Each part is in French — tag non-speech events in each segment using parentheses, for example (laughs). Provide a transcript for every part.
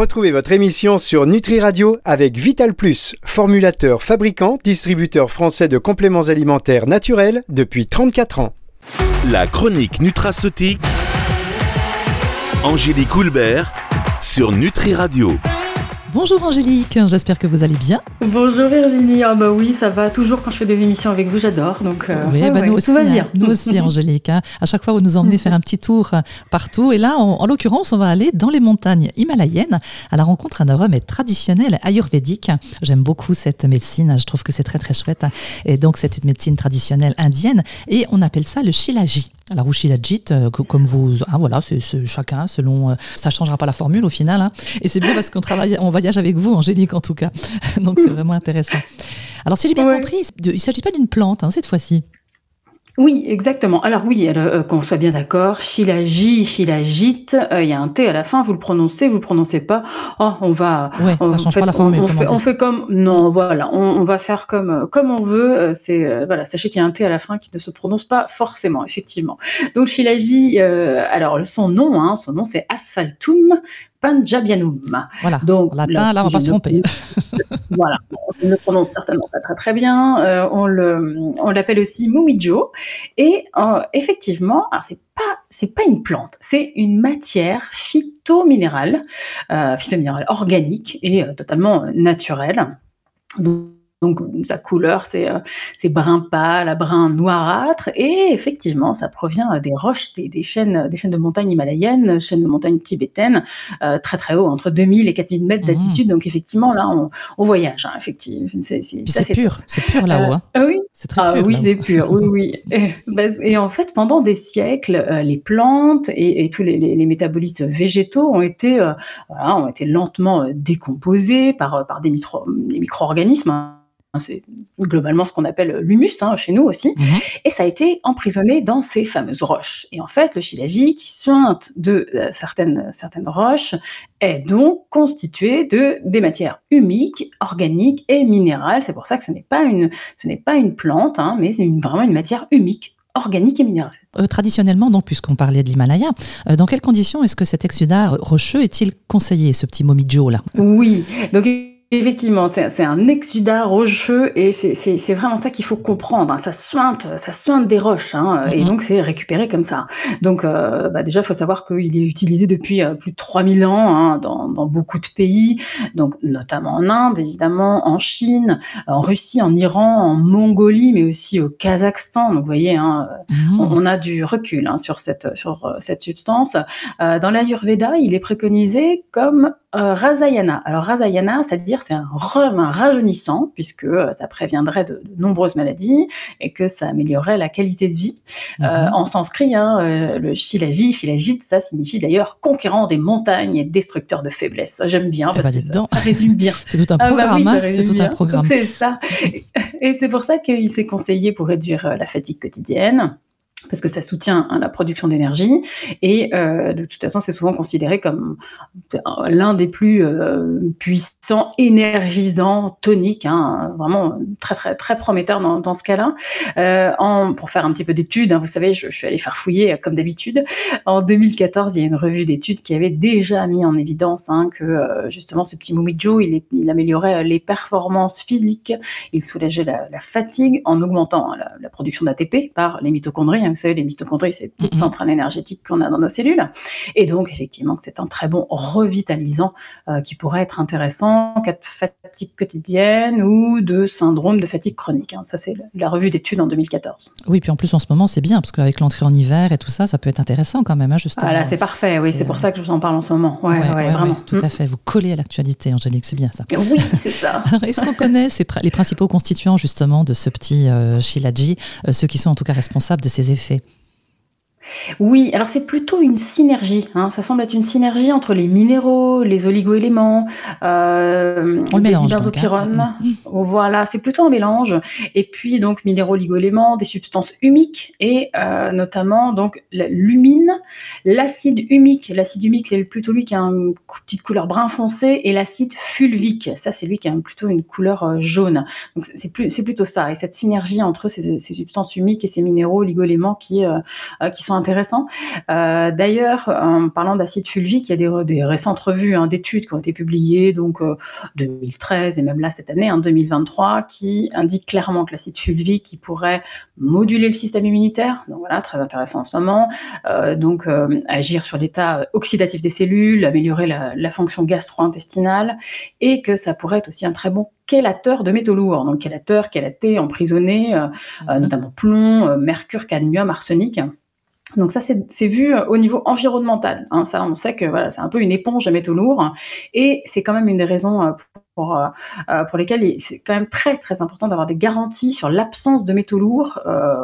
Retrouvez votre émission sur Nutri Radio avec Vital Plus, formulateur, fabricant, distributeur français de compléments alimentaires naturels depuis 34 ans. La chronique nutraceutique. Angélique Houlbert sur Nutri Radio. Bonjour Angélique, j'espère que vous allez bien. Bonjour Virginie, ah bah oui, ça va toujours quand je fais des émissions avec vous, j'adore. Donc euh, oui, bah nous, aussi, va bien. Hein, nous (laughs) aussi Angélique. Hein. À chaque fois vous nous emmenez faire un petit tour euh, partout et là en, l'occurrence on va aller dans les montagnes himalayennes à la rencontre d'un remède traditionnel ayurvédique. J'aime beaucoup cette médecine, je trouve que c'est très très chouette et donc c'est une médecine traditionnelle indienne et on appelle ça le shilaji. Alors, ou shilajit, euh, comme vous, ah, voilà, c'est chacun selon, ça changera pas la formule au final. Hein. Et c'est bien parce qu'on travaille, on voyage avec vous, Angélique, en tout cas. (laughs) Donc, c'est vraiment intéressant. Alors, si j'ai bien compris, il ne s'agit pas d'une plante hein, cette fois-ci. Oui, exactement. Alors oui, euh, qu'on soit bien d'accord, Shilajit, Shilajit, euh, il y a un T à la fin, vous le prononcez, vous le prononcez pas. Oh, on va... Ouais, ça change pas la formule. On, fait, on, fait, comme... Non, voilà, on, va faire comme, comme on veut. Euh, c'est voilà, Sachez qu'il y a un T à la fin qui ne se prononce pas forcément, effectivement. Donc Shilajit, alors son nom, hein, son nom c'est Asphaltum Panjabianum. Voilà, Donc, latin, là, on va pas se tromper. (laughs) voilà, on le prononce certainement pas très très bien. Euh, on le, on l'appelle aussi Mumijo. Et euh, effectivement, alors c'est pas, c'est pas une plante, c'est une matière phytominérale, euh, phytominérale organique et totalement naturelle. Donc, donc sa couleur, c'est euh, brun pâle, brun noirâtre, et effectivement, ça provient des roches, des, chaînes, des chaînes de montagnes himalayennes, chaînes de montagnes tibétaines, euh, très très haut, entre 2000 et 4000 mètres mmh. d'altitude. Donc effectivement, là, on, voyage, hein, effectivement. C'est pur, c'est pur là-haut. Hein. Euh, oui, c'est très ah pur. oui, c'est pur. Oui, oui. (laughs) Bah, et, en fait, pendant des siècles, les plantes et, tous les, métabolites végétaux ont été, ont été lentement décomposés par, par des, micro-organismes. Hein. Hein, c'est globalement ce qu'on appelle l'humus hein, chez nous aussi, mhm. et ça a été emprisonné dans ces fameuses roches. Et en fait, le shilajit qui suinte de euh, certaines, certaines roches est donc constitué de des matières humiques, organiques et minérales. C'est pour ça que ce n'est pas une, ce n'est pas une plante, hein, mais c'est vraiment une matière humique organique et minérale. Euh, traditionnellement, donc, puisqu'on parlait de l'Himalaya, euh, dans quelles conditions est-ce que cet exudat rocheux est-il conseillé, ce petit momijo là? Oui, donc Effectivement, c'est un exudat rocheux et c'est vraiment ça qu'il faut comprendre. Hein. Ça suinte, ça suinte des roches hein, et mm-hmm. donc c'est récupéré comme ça. Donc euh, bah déjà, il faut savoir qu'il est utilisé depuis euh, plus de 3000 ans hein, dans, dans, beaucoup de pays, donc notamment en Inde, évidemment, en Chine, en Russie, en Iran, en Mongolie, mais aussi au Kazakhstan. Donc vous voyez, mm-hmm. on, a du recul sur cette sur euh, cette substance. Euh, dans l'Ayurveda, il est préconisé comme euh, Rasayana. Alors Rasayana, c'est-à-dire c'est un, un rajeunissant, puisque euh, ça préviendrait de, nombreuses maladies et que ça améliorerait la qualité de vie. Euh, mhm. en sanskrit, hein, euh, le shilaji, shilajit, ça signifie d'ailleurs conquérant des montagnes et destructeur de faiblesse. J'aime bien eh parce ben, que ça, résume bien. (laughs) c'est tout un ah bah programme. Hein, c'est tout un programme. C'est ça. Et c'est pour ça qu'il s'est conseillé pour réduire la fatigue quotidienne parce que ça soutient hein, la production d'énergie. Et euh, de toute façon c'est souvent considéré comme l'un des plus euh, puissants énergisants toniques hein, vraiment très très très prometteur dans, ce cas-là. Euh, pour faire un petit peu d'études hein, vous savez je, suis allée faire fouiller comme d'habitude. En 2014 il y a une revue d'études qui avait déjà mis en évidence que justement ce petit Mumijo il, il améliorait les performances physiques. Il soulageait la, fatigue en augmentant la production d'ATP par les mitochondries vous savez, les mitochondries, c'est les petites mhm. centrales énergétiques qu'on a dans nos cellules. Et donc, effectivement, c'est un très bon revitalisant euh, qui pourrait être intéressant en cas de fatigue quotidienne ou de syndrome de fatigue chronique. Hein. Ça, c'est la revue d'études en 2014. Oui, puis en plus, en ce moment, c'est bien, parce qu'avec l'entrée en hiver et tout ça, ça peut être intéressant quand même, hein, justement. Voilà, c'est parfait, oui, c'est pour ça que je vous en parle en ce moment. Ouais, ouais, vraiment. tout à mm. fait. Vous collez à l'actualité, Angélique, c'est bien ça. (laughs) Oui, c'est ça. (laughs) est-ce qu'on connaît les principaux constituants, justement, de ce petit euh, Shilaji, euh, ceux qui sont en tout cas responsables de ces effets effet oui, alors c'est plutôt une synergie. Hein. Ça semble être une synergie entre les minéraux, les oligoéléments, euh, les hein. mm, mm. Voilà, c'est plutôt un mélange. Et puis donc minéraux, oligoéléments, des substances humiques et euh, notamment donc l'humine, l'acide humique. L'acide humique, c'est plutôt lui qui a une petite couleur brun foncé, et l'acide fulvique, ça c'est lui qui a plutôt une couleur euh, jaune. Donc c'est plutôt ça. Et cette synergie entre ces, substances humiques et ces minéraux, oligoéléments qui euh, qui sont intéressant. Euh, d'ailleurs, en parlant d'acide fulvique, il y a des, des récentes revues hein, d'études qui ont été publiées, donc 2013 et même là cette année, en 2023, qui indiquent clairement que l'acide fulvique qui pourrait moduler le système immunitaire, donc voilà, très intéressant en ce moment, donc agir sur l'état oxydatif des cellules, améliorer la, la fonction gastro-intestinale, et que ça pourrait être aussi un très bon chélateur de métaux lourds, donc chélateur, chélaté, emprisonné, euh, euh, mhm. notamment plomb, euh, mercure, cadmium, arsenic. Donc ça, c'est vu au niveau environnemental. Hein. Ça, on sait que c'est un peu une éponge de métaux lourds, et c'est quand même une des raisons pour, pour lesquelles c'est quand même très très important d'avoir des garanties sur l'absence de métaux lourds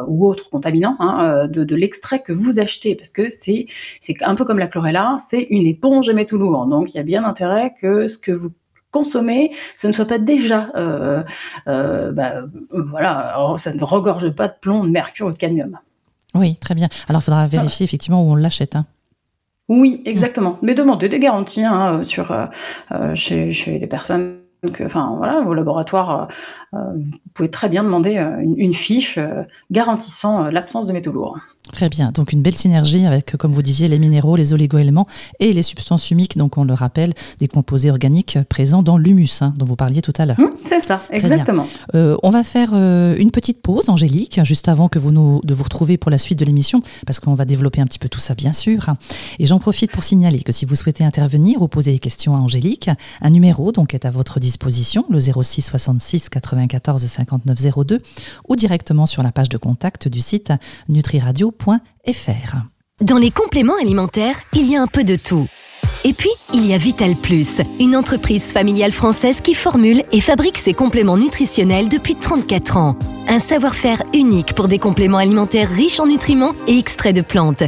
ou autres contaminants hein, de, l'extrait que vous achetez, parce que c'est un peu comme la chlorella, c'est une éponge de métaux lourds. Donc il y a bien intérêt que ce que vous consommer, ce ne soit pas déjà, euh, euh, bah, voilà, ça ne regorge pas de plomb, de mercure ou de cadmium. Oui, très bien. Alors, il faudra vérifier effectivement où on l'achète. Hein. Oui, exactement. Mais demandez des garanties hein, sur, euh, chez, chez, les personnes donc, enfin, voilà, au laboratoire, euh, vous pouvez très bien demander euh, une, fiche euh, garantissant l'absence de métaux lourds. Très bien. Donc, une belle synergie avec, comme vous disiez, les minéraux, les oligo-éléments et les substances humiques. Donc, on le rappelle, des composés organiques présents dans l'humus, hein, dont vous parliez tout à l'heure. Hum, c'est ça, exactement. on va faire une petite pause, Angélique, juste avant que vous nous, de vous retrouver pour la suite de l'émission, parce qu'on va développer un petit peu tout ça, bien sûr. Et j'en profite pour signaler que si vous souhaitez intervenir ou poser des questions à Angélique, un numéro donc est à votre disposition, le 06 66 94 59 02, ou directement sur la page de contact du site nutriradio.fr. Dans les compléments alimentaires, il y a un peu de tout. Et puis, il y a Vital Plus, une entreprise familiale française qui formule et fabrique ses compléments nutritionnels depuis 34 ans. Un savoir-faire unique pour des compléments alimentaires riches en nutriments et extraits de plantes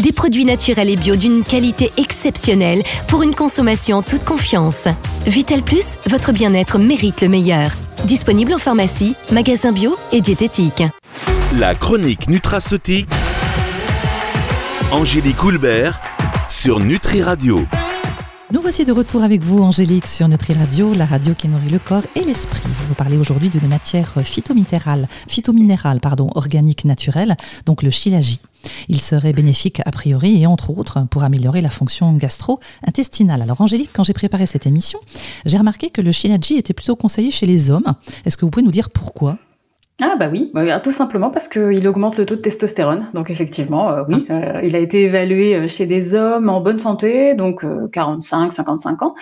des produits naturels et bio d'une qualité exceptionnelle pour une consommation en toute confiance. Vital Plus, votre bien-être mérite le meilleur. Disponible en pharmacie, magasin bio et diététique. La chronique nutraceutique. Angélique Houlbert sur Nutri Radio. Nous voici de retour avec vous, Angélique, sur Nutri Radio, la radio qui nourrit le corps et l'esprit. Vous parlez aujourd'hui d'une matière phytominérale, phytominérale pardon, organique naturelle, donc le shilajit. Il serait bénéfique a priori et entre autres pour améliorer la fonction gastro-intestinale. Alors Angélique, quand j'ai préparé cette émission, j'ai remarqué que le shilajit était plutôt conseillé chez les hommes. Est-ce que vous pouvez nous dire pourquoi? Ah bah oui, bah, tout simplement parce qu'il augmente le taux de testostérone. Donc effectivement, euh, oui, ah. euh, il a été évalué euh, chez des hommes en bonne santé, donc 45, 55 ans.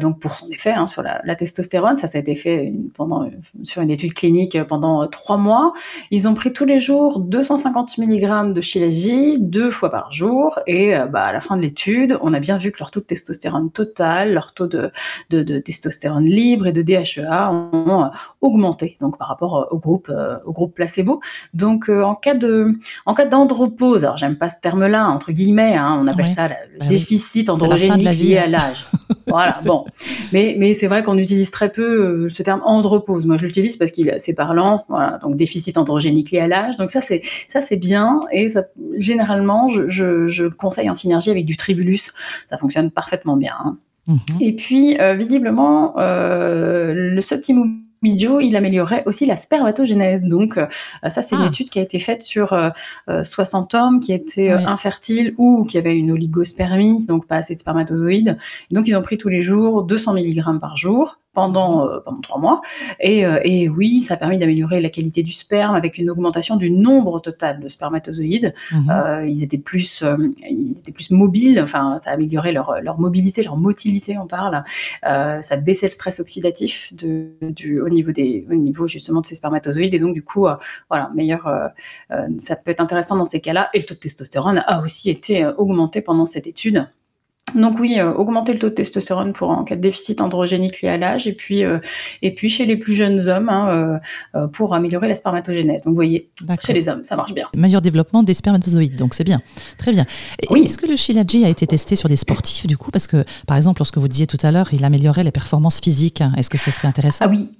donc pour son effet hein, sur la, testostérone, ça, ça a été fait pendant sur une étude clinique pendant trois mois. Ils ont pris tous les jours 250 mg de shilajit deux fois par jour, et bah, à la fin de l'étude, on a bien vu que leur taux de testostérone total, leur taux de, de, de testostérone libre et de DHEA ont augmenté. Donc par rapport au groupe euh, au groupe placebo. Donc euh, en cas de en cas d'andropause, alors j'aime pas ce terme-là entre guillemets, hein, on appelle ça le bah déficit androgénique lié à l'âge. (laughs) voilà, bon. Mais, mais c'est vrai qu'on utilise très peu euh, ce terme andropause. Moi, je l'utilise parce qu'il est assez parlant. Voilà, donc déficit androgénique lié à l'âge. Donc ça, c'est ça, c'est bien. Et ça, généralement, je, je, je, conseille en synergie avec du tribulus. Ça fonctionne parfaitement bien. Hein. Mhm. Et puis, visiblement, euh, le subtimum Midio, il améliorait aussi la spermatogénèse. Donc, euh, ça, c'est une ah. étude qui a été faite sur 60 euh, euh, hommes qui étaient infertiles ou qui avaient une oligospermie, donc pas assez de spermatozoïdes. Donc, ils ont pris tous les jours 200 mg par jour pendant, euh, pendant trois mois. Et, euh, et, oui, ça a permis d'améliorer la qualité du sperme avec une augmentation du nombre total de spermatozoïdes. Mhm. Euh, ils, étaient plus, ils étaient plus mobiles, enfin, ça a amélioré leur, leur mobilité, leur motilité, on parle. ça baissait le stress oxydatif de, du, au, niveau des, au niveau justement de ces spermatozoïdes. Et donc, du coup, voilà, meilleur, ça peut être intéressant dans ces cas-là. Et le taux de testostérone a aussi été augmenté pendant cette étude. Donc oui, euh, augmenter le taux de testostérone pour en cas de déficit androgénique lié à l'âge, et puis euh, et puis chez les plus jeunes hommes hein, euh, pour améliorer la spermatogénèse. Donc vous voyez, chez les hommes, ça marche bien. Meilleur développement des spermatozoïdes, donc c'est bien, très bien. Oui. Est-ce que le Shilajit a été testé sur des sportifs du coup? Parce que par exemple, lorsque vous disiez tout à l'heure, il améliorait les performances physiques. Est-ce que ce serait intéressant? Ah oui,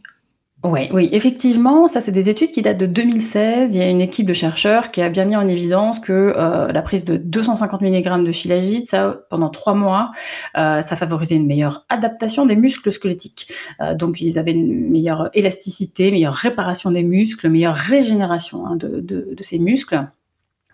oui, oui, effectivement, ça c'est des études qui datent de 2016. Il y a une équipe de chercheurs qui a bien mis en évidence que euh, la prise de 250 mg de shilajit, ça pendant trois mois, euh, ça favorisait une meilleure adaptation des muscles squelettiques. Euh, donc ils avaient une meilleure élasticité, meilleure réparation des muscles, meilleure régénération hein, de, ces muscles.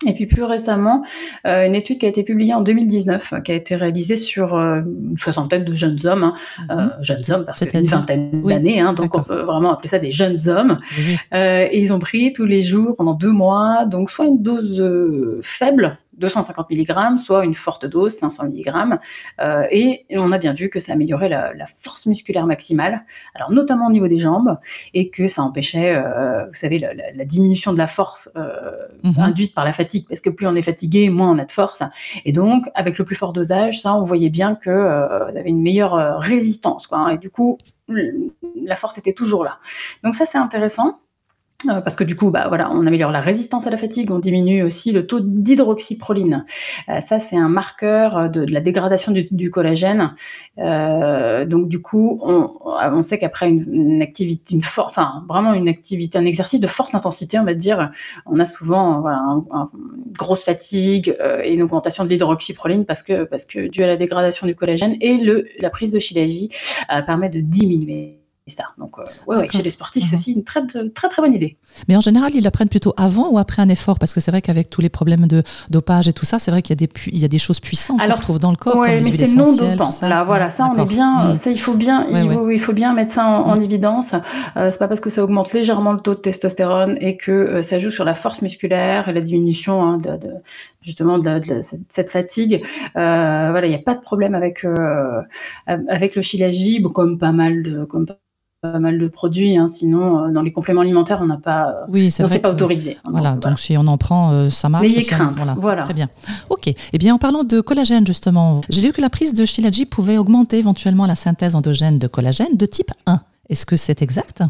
Et puis plus récemment, euh, une étude qui a été publiée en 2019, qui a été réalisée sur euh, une soixantaine de jeunes hommes, hein. euh, Mhm. jeunes hommes parce C'est-à-dire qu'une vingtaine Oui, d'années, hein, donc on peut vraiment appeler ça des jeunes hommes. Oui. Euh, et ils ont pris tous les jours pendant deux mois, donc soit une dose euh, faible, 250 mg, soit une forte dose, 500 mg. Euh, et on a bien vu que ça améliorait la, la force musculaire maximale, alors notamment au niveau des jambes, et que ça empêchait, euh, vous savez, la, la- la diminution de la force euh, Mhm. induite par la fatigue, parce que plus on est fatigué, moins on a de force. Et donc, avec le plus fort dosage, ça, on voyait bien que vous avez une meilleure résistance, quoi. hein. et du coup, la force était toujours là. Donc ça, c'est intéressant. Euh, Parce que du coup, bah, voilà, on améliore la résistance à la fatigue, on diminue aussi le taux d'hydroxyproline. Euh, ça, c'est un marqueur euh, de, de la dégradation du, du collagène. Euh, donc du coup, on, on sait qu'après une, une activité, une for- enfin vraiment une activité, un exercice de forte intensité, on va dire, on a souvent voilà, un- un- une grosse fatigue euh, et une augmentation de l'hydroxyproline parce que parce que dû à la dégradation du collagène et le la prise de Shilajit euh, permet de diminuer ça. Donc euh, ouais, ouais, D'accord. chez les sportifs, Mhm. c'est aussi une très très très bonne idée. Mais en général, ils la prennent plutôt avant ou après un effort? Parce que c'est vrai qu'avec tous les problèmes de dopage et tout ça, c'est vrai qu'il y, a des pu- il y a des choses puissantes qu'on retrouve dans le corps. Ouais, comme les mais c'est non dopant. Là, voilà, ça, on est bien. Mm. Ça, il faut bien, il, il faut bien mettre ça en, en évidence. Euh, c'est pas parce que ça augmente légèrement le taux de testostérone et que euh, ça joue sur la force musculaire et la diminution hein, de, de- justement de, cette, fatigue. Euh, voilà, il n'y a pas de problème avec euh, avec le Shilajit, bon, comme pas mal de comme pas mal de produits. hein, sinon, euh, dans les compléments alimentaires, on n'a pas, Oui, c'est pas autorisé. Voilà, Donc, donc si on en prend, euh, ça marche. N'ayez on- crainte, voilà. Très bien. Ok. Eh bien, en parlant de collagène, justement, j'ai lu que la prise de Shilajit pouvait augmenter éventuellement la synthèse endogène de collagène de type 1. Est-ce que c'est exact?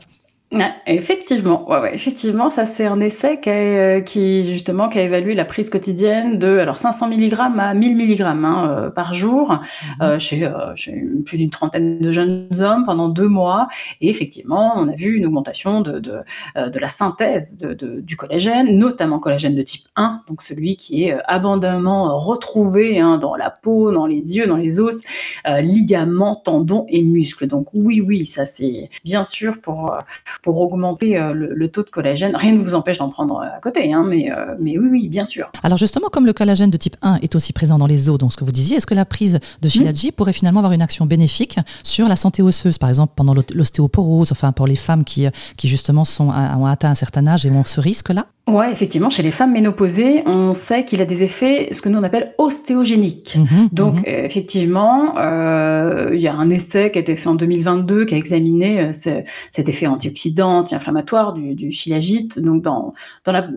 Ouais, effectivement, ouais, ouais, effectivement, ça c'est un essai qui, a, euh, qui justement qui a évalué la prise quotidienne de alors 500 mg à 1000 mg hein, euh, par jour euh, chez, euh, chez plus d'une trentaine de jeunes hommes pendant deux mois. Et effectivement, on a vu une augmentation de, de, de la synthèse de, de- du collagène, notamment collagène de type 1, donc celui qui est abondamment retrouvé hein, dans la peau, dans les yeux, dans les os, euh, ligaments, tendons et muscles. Donc oui, oui, ça c'est bien sûr pour pour augmenter euh, le, le taux de collagène. Rien ne vous empêche d'en prendre euh, à côté, hein, mais, euh, mais oui, oui, bien sûr. Alors justement, comme le collagène de type 1 est aussi présent dans les os, donc ce que vous disiez, est-ce que la prise de Shilajit pourrait finalement avoir une action bénéfique sur la santé osseuse, par exemple pendant l'o- l'ostéoporose, enfin pour les femmes qui, qui justement sont, ont atteint un certain âge et ont ce risque-là? Ouais, effectivement, chez les femmes ménopausées, on sait qu'il a des effets, ce que nous on appelle ostéogéniques. Mhm, Donc mhm. euh, effectivement, euh, il y a un essai qui a été fait en 2022 qui a examiné euh, ce- cet effet antioxydant, anti-inflammatoire du, du Shilajit, donc dans, dans, la,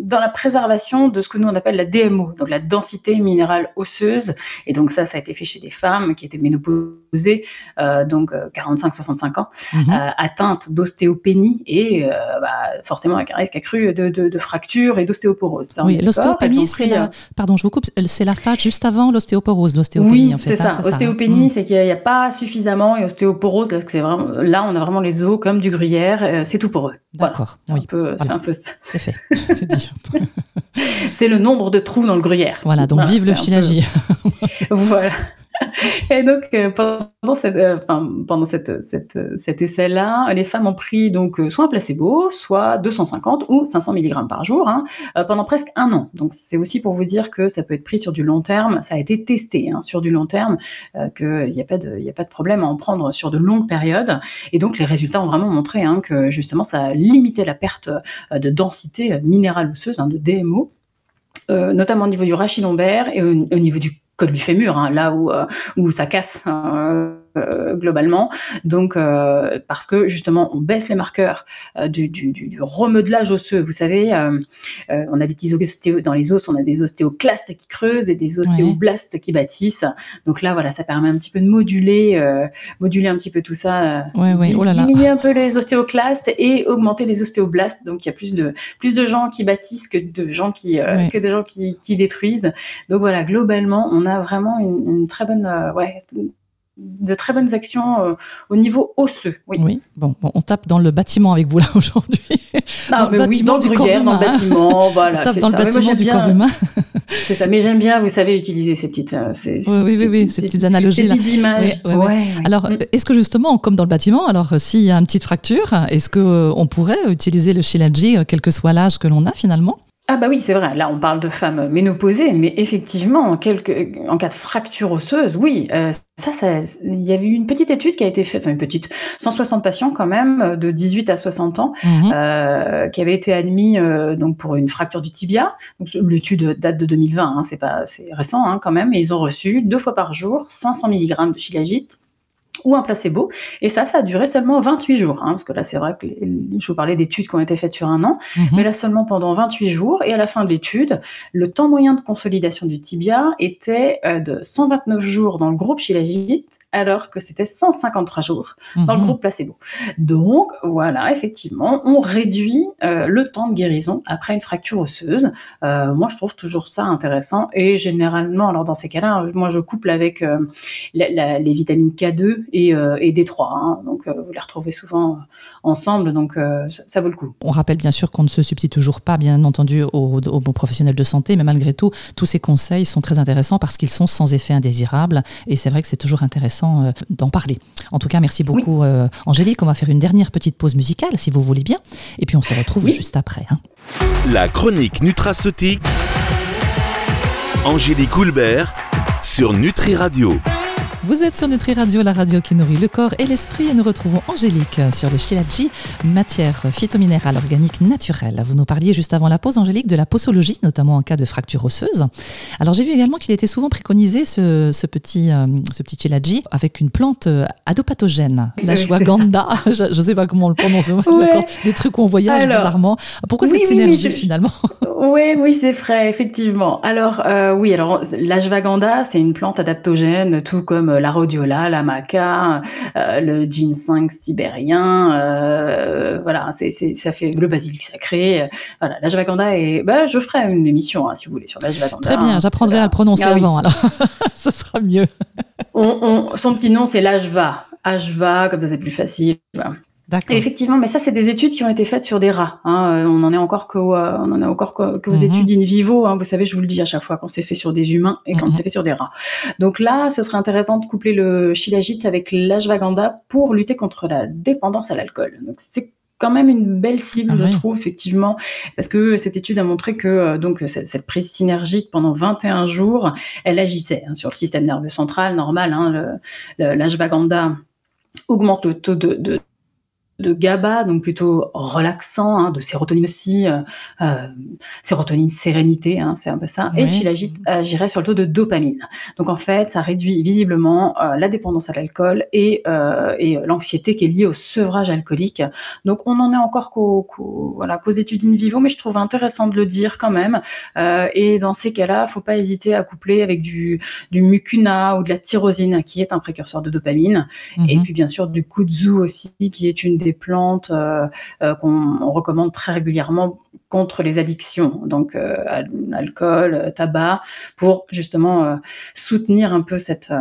dans la préservation de ce que nous on appelle la DMO, donc la densité minérale osseuse. Et donc ça, ça a été fait chez des femmes qui étaient ménopausées, euh, donc 45-65 ans, Mhm. euh, atteintes d'ostéopénie et euh, bah, forcément avec un risque accru de, de, de fractures et d'ostéoporose. Oui, l'ostéopénie, ont c'est la, euh, pardon, je vous coupe, c'est la phase juste avant l'ostéoporose, l'ostéopénie oui, en fait. c'est hein, ça. hein. Ostéopénie, Mm. c'est qu'il n'y a, pas suffisamment et ostéoporose, là, c'est vraiment, là, on a vraiment les os comme du gruyère, euh, c'est tout pour eux. D'accord, oui, c'est un peu ça. c'est fait, (laughs) c'est dit. (laughs) C'est le nombre de trous dans le gruyère. Voilà, donc vive le peu- Shilajit. (laughs) Voilà. Et donc euh, pendant cette, euh, enfin, pendant cette, cette, cet essai-là, les femmes ont pris donc euh, soit un placebo, soit 250 ou 500 mg par jour hein, pendant presque un an. Donc c'est aussi pour vous dire que ça peut être pris sur du long terme. Ça a été testé hein, sur du long terme, qu'il n'y a pas de, il a pas de problème à en prendre sur de longues périodes. Et donc les résultats ont vraiment montré hein, que justement ça a limité la perte de densité minérale osseuse, de DMO, notamment au niveau du rachis lombaire et au, au niveau du col du fémur, hein, là où, euh, où ça casse euh, globalement. Donc, euh, parce que justement, on baisse les marqueurs euh, du, du, du, remodelage osseux. Vous savez, euh, euh, on a des petits dans les os, on a des ostéoclastes qui creusent et des ostéoblastes qui bâtissent. Donc là, voilà, ça permet un petit peu de moduler, euh, moduler un petit peu tout ça, euh, Ouais, ouais, oh là là. diminuer un peu les ostéoclastes et augmenter les ostéoblastes. Donc il y a plus de plus de gens qui bâtissent que de gens qui euh, que de gens qui, qui détruisent. Donc voilà, globalement, on a vraiment une, une très bonne, euh, ouais, de très bonnes actions euh, au niveau osseux. Oui. Oui, bon, bon, on tape dans le bâtiment avec vous là (laughs) aujourd'hui. Dans le oui, bâtiment dans le du corps gruyère, dans le bâtiment, voilà. on tape dans le ça. Bâtiment du bien, corps humain. (laughs) C'est ça. Mais j'aime bien, vous savez, utiliser ces petites, euh, ces, Oui, oui, oui, oui, ces petites analogies ces là. petites images. Ouais, ouais. Alors, Mm. est-ce que justement, comme dans le bâtiment, alors euh, s'il y a une petite fracture, est-ce que euh, on pourrait utiliser le Shilajit, euh, quel que soit l'âge que l'on a finalement? Ah bah oui, c'est vrai. Là, on parle de femmes ménopausées, mais effectivement, en, quelques, en cas de fracture osseuse, oui, euh, ça, ça, il y avait eu une petite étude qui a été faite, enfin une petite, 160 patients quand même, de 18 à 60 ans, Mhm. euh, qui avaient été admis euh, donc pour une fracture du tibia. Donc l'étude date de 2020, hein, c'est pas, c'est récent hein, quand même, et ils ont reçu deux fois par jour 500 mg de shilajit ou un placebo. Et ça, ça a duré seulement 28 jours. Hein, parce que là, c'est vrai que les- je vous parlais d'études qui ont été faites sur un an, Mhm. mais là seulement pendant 28 jours. Et à la fin de l'étude, le temps moyen de consolidation du tibia était euh, de 129 jours dans le groupe Shilajit, alors que c'était 153 jours dans le Mhm. groupe placebo. Donc voilà, effectivement, on réduit euh, le temps de guérison après une fracture osseuse. Euh, moi, je trouve toujours ça intéressant. Et généralement, alors dans ces cas-là, moi, je couple avec la- la- les vitamines K2 et, euh, et D3. hein. donc, euh, vous les retrouvez souvent euh, ensemble, donc euh, ça, ça vaut le coup. On rappelle bien sûr qu'on ne se substitue toujours pas, bien entendu, aux, aux bons professionnels de santé, mais malgré tout, tous ces conseils sont très intéressants parce qu'ils sont sans effet indésirable. Et c'est vrai que c'est toujours intéressant euh, d'en parler. En tout cas, merci beaucoup, euh, Angélique. On va faire une dernière petite pause musicale, si vous voulez bien. Et puis on se retrouve Oui. juste après. hein. La chronique nutraceutique. Angélique Houlbert sur Nutri Radio. Vous êtes sur Nutri Radio, la radio qui nourrit le corps et l'esprit, et nous retrouvons Angélique sur le Shilaji, matière phytominérale organique naturelle. Vous nous parliez juste avant la pause, Angélique, de la posologie, notamment en cas de fracture osseuse. Alors j'ai vu également qu'il était souvent préconisé ce, ce petit, euh, ce petit Shilaji avec une plante euh, adopathogène, la Ashwagandha. (laughs) Je ne sais pas comment on le prononce, Ouais. encore des trucs où on voyage Alors, bizarrement. Pourquoi oui, cette oui, oui, synergie je- finalement (laughs) Oui, oui, c'est vrai, effectivement. Alors, euh, oui, alors l'ashwagandha, c'est une plante adaptogène, tout comme euh, la rhodiola, la maca, euh, le ginseng sibérien, euh, voilà, c'est, ça fait le basilic sacré. euh, Voilà, l'ashwagandha est. Bah, je ferai une émission, hein, si vous voulez, sur l'ashwagandha. Très bien, hein, j'apprendrai à le prononcer Ah oui. avant, alors (laughs) ce sera mieux. On- on- son petit nom, c'est l'ashva. Ashva, comme ça, c'est plus facile. Voilà. D'accord. Et effectivement, mais ça, c'est des études qui ont été faites sur des rats. hein. Euh, On en est encore qu'aux, euh, on en est encore qu'aux Mhm. études in vivo. hein. Vous savez, je vous le dis à chaque fois quand c'est fait sur des humains et quand Mhm. c'est fait sur des rats. Donc là, ce serait intéressant de coupler le shilajit avec l'ashwagandha pour lutter contre la dépendance à l'alcool. Donc c'est quand même une belle cible, Ah je oui. trouve, effectivement, parce que cette étude a montré que euh, donc cette, cette prise synergique pendant 21 jours, elle agissait hein, sur le système nerveux central, normal. Hein, l'ashwagandha augmente le taux de, de de GABA, donc plutôt relaxant, hein, de sérotonine aussi, euh, euh, sérotonine sérénité, hein, c'est un peu ça, et le shilajit agirait sur le taux de dopamine. Donc en fait, ça réduit visiblement euh, la dépendance à l'alcool et, euh, et l'anxiété qui est liée au sevrage alcoolique. Donc on en est encore qu'aux voilà, études in vivo, mais je trouve intéressant de le dire quand même. Euh, et dans ces cas-là, faut pas hésiter à coupler avec du, du mucuna ou de la tyrosine, qui est un précurseur de dopamine. Et Mhm. puis bien sûr du kudzu aussi, qui est une des plantes euh, euh, qu'on on recommande très régulièrement contre les addictions, donc euh, al- alcool, tabac, pour justement soutenir un peu cette...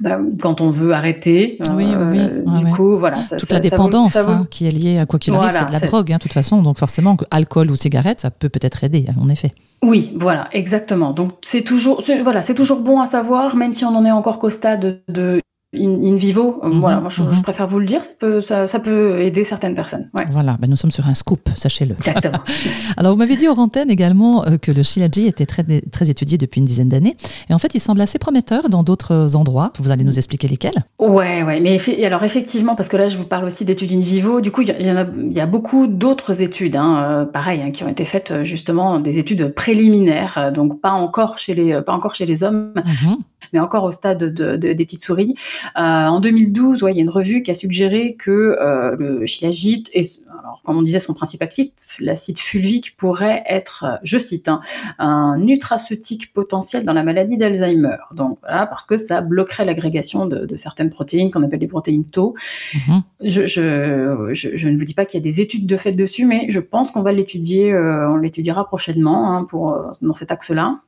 bah, quand on veut arrêter, euh, Oui, oui, oui. Ouais, du ouais. coup, voilà, ça, toute ça- la dépendance ça vaut- hein, qui est liée à quoi qu'il arrive, Voilà, c'est de la drogue, hein, de toute façon. Donc forcément, alcool ou cigarette, ça peut peut-être aider, en effet. Oui, voilà, exactement. Donc c'est toujours, voilà, c'est toujours bon à savoir, même si on en est encore qu'au stade de in, in vivo. Euh, Mhm, voilà, moi je, mhm. je préfère vous le dire, ça peut, ça, ça peut aider certaines personnes. Ouais, Voilà, ben nous sommes sur un scoop, sachez-le. exactement. (laughs) Alors, vous m'avez dit aux antennes également euh, que le shilaji était très, très étudié depuis une dizaine d'années. Et en fait, il semble assez prometteur dans d'autres endroits. Vous allez nous expliquer lesquels Ouais, ouais, mais alors effectivement, parce que là je vous parle aussi d'études in vivo, du coup il y, y en a, il y a beaucoup d'autres études, hein, euh, pareil, hein, qui ont été faites justement des études préliminaires, donc pas encore chez les, pas encore chez les hommes, Mhm. Mais encore au stade de, de- des petites souris. Euh, en 2012, ouais, il y a une revue qui a suggéré que euh, le shilajit, et, alors, comme on disait, son principe actif, l'acide fulvique, pourrait être, euh, je cite, hein, un nutraceutique potentiel dans la maladie d'Alzheimer. Donc voilà, parce que ça bloquerait l'agrégation de, de certaines protéines qu'on appelle les protéines tau. Mhm. Je, je, je, je ne vous dis pas qu'il y a des études de fait dessus, mais je pense qu'on va l'étudier, euh, on l'étudiera prochainement hein, pour, dans cet axe-là.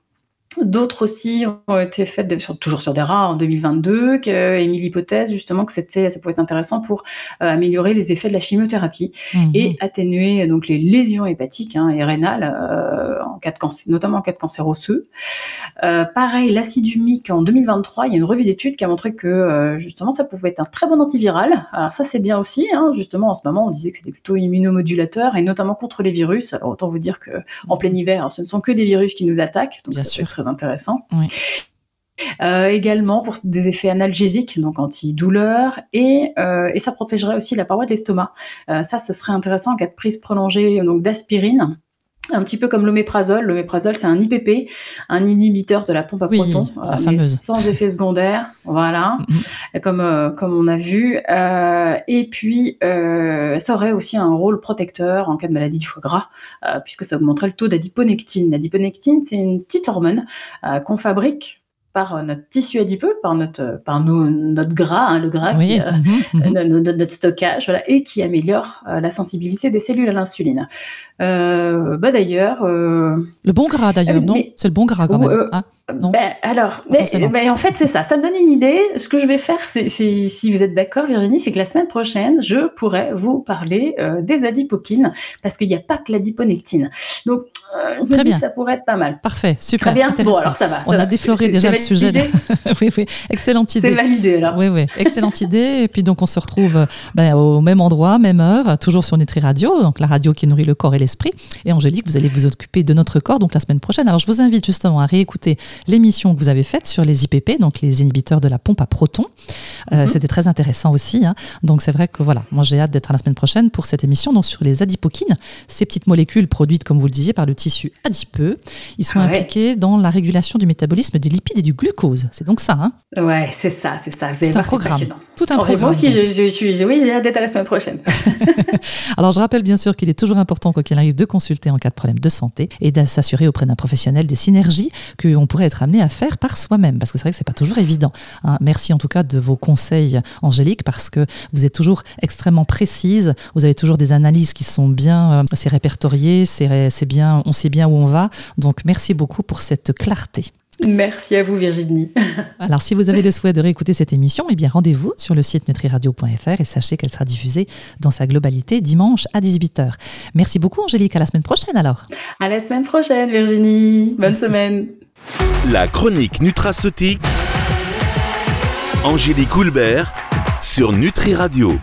D'autres aussi ont été faites toujours sur des rats en 2022, qu'Émile hypothèse justement que c'était, ça pouvait être intéressant pour euh, améliorer les effets de la chimiothérapie mhm. et atténuer donc les lésions hépatiques hein, et rénales, euh, en cas de cancer, notamment en cas de cancer osseux. Euh, pareil, l'acide humique en 2023, il y a une revue d'études qui a montré que justement ça pouvait être un très bon antiviral. Alors ça c'est bien aussi, hein, justement en ce moment on disait que c'était plutôt immunomodulateur et notamment contre les virus. Alors autant vous dire que en mhm. plein hiver, ce ne sont que des virus qui nous attaquent, donc bien ça sûr. très intéressant. Euh, également pour des effets analgésiques, donc antidouleurs, et, euh, et ça protégerait aussi la paroi de l'estomac. Euh, ça, ce serait intéressant en cas de prise prolongée donc d'aspirine. Un petit peu comme l'oméprazole. L'oméprazole, c'est un IPP, un inhibiteur de la pompe à protons, mais sans effet secondaire. Voilà, (laughs) mm-hmm. comme comme on a vu. et puis, ça aurait aussi un rôle protecteur en cas de maladie du foie gras, puisque ça augmenterait le taux d'adiponectine. L'adiponectine, c'est une petite hormone qu'on fabrique par notre tissu adipeux, par notre, par notre gras, hein, le gras, qui, euh, mhm, mhm. notre, stockage, voilà, et qui améliore euh, la sensibilité des cellules à l'insuline. Euh, bah d'ailleurs. le bon gras d'ailleurs, non? C'est le bon gras quand même. Hein ben, alors, mais, en fait, c'est ça. Ça me donne une idée. Ce que je vais faire, c'est, si vous êtes d'accord, Virginie, c'est que la semaine prochaine, je pourrais vous parler euh, des adipokines, parce qu'il n'y a pas que l'adiponectine. Donc, euh, je Très bien. ça pourrait être pas mal. Parfait, super. Très bien. Bon, alors ça va. On a défloré déjà le sujet. (laughs) oui, oui, excellente idée. C'est validé alors. Oui, oui, excellente idée. Et puis donc, on se retrouve ben, au même endroit, même heure, toujours sur Nutri Radio, donc la radio qui nourrit le corps et l'esprit. Et Angélique, vous allez vous occuper de notre corps, donc la semaine prochaine. Alors, je vous invite justement à réécouter l'émission que vous avez faite sur les IPP, donc les inhibiteurs de la pompe à protons. Euh, mhm. C'était très intéressant aussi. Hein. Donc c'est vrai que voilà, moi j'ai hâte d'être à la semaine prochaine pour cette émission donc sur les adipokines, ces petites molécules produites, comme vous le disiez, par le tissu adipeux. Ils sont impliqués dans la régulation du métabolisme des lipides et du glucose. C'est donc ça. Hein ouais, c'est ça, c'est ça. Tout un programme. Tout un programme. Moi aussi, je, je, oui, j'ai hâte d'être à la semaine prochaine. (laughs) Alors je rappelle bien sûr qu'il est toujours important, quoi qu'il arrive, de consulter en cas de problème de santé et de s'assurer auprès d'un professionnel des synergies qu'on pourrait être amené à faire par soi-même, parce que c'est vrai que c'est pas toujours évident. Hein. Merci en tout cas de vos conseils, Angélique, parce que vous êtes toujours extrêmement précise, vous avez toujours des analyses qui sont bien, euh, c'est répertorié, c'est bien, on sait bien où on va. Donc merci beaucoup pour cette clarté. Merci à vous Virginie. (laughs) Alors si vous avez le souhait de réécouter cette émission, eh bien rendez-vous sur le site nutriradio.fr et sachez qu'elle sera diffusée dans sa globalité dimanche à 18h. Merci beaucoup Angélique, à la semaine prochaine alors. À la semaine prochaine Virginie. Bonne semaine. (laughs) La chronique nutraceutique. Angélique Houlbert sur Nutri Radio.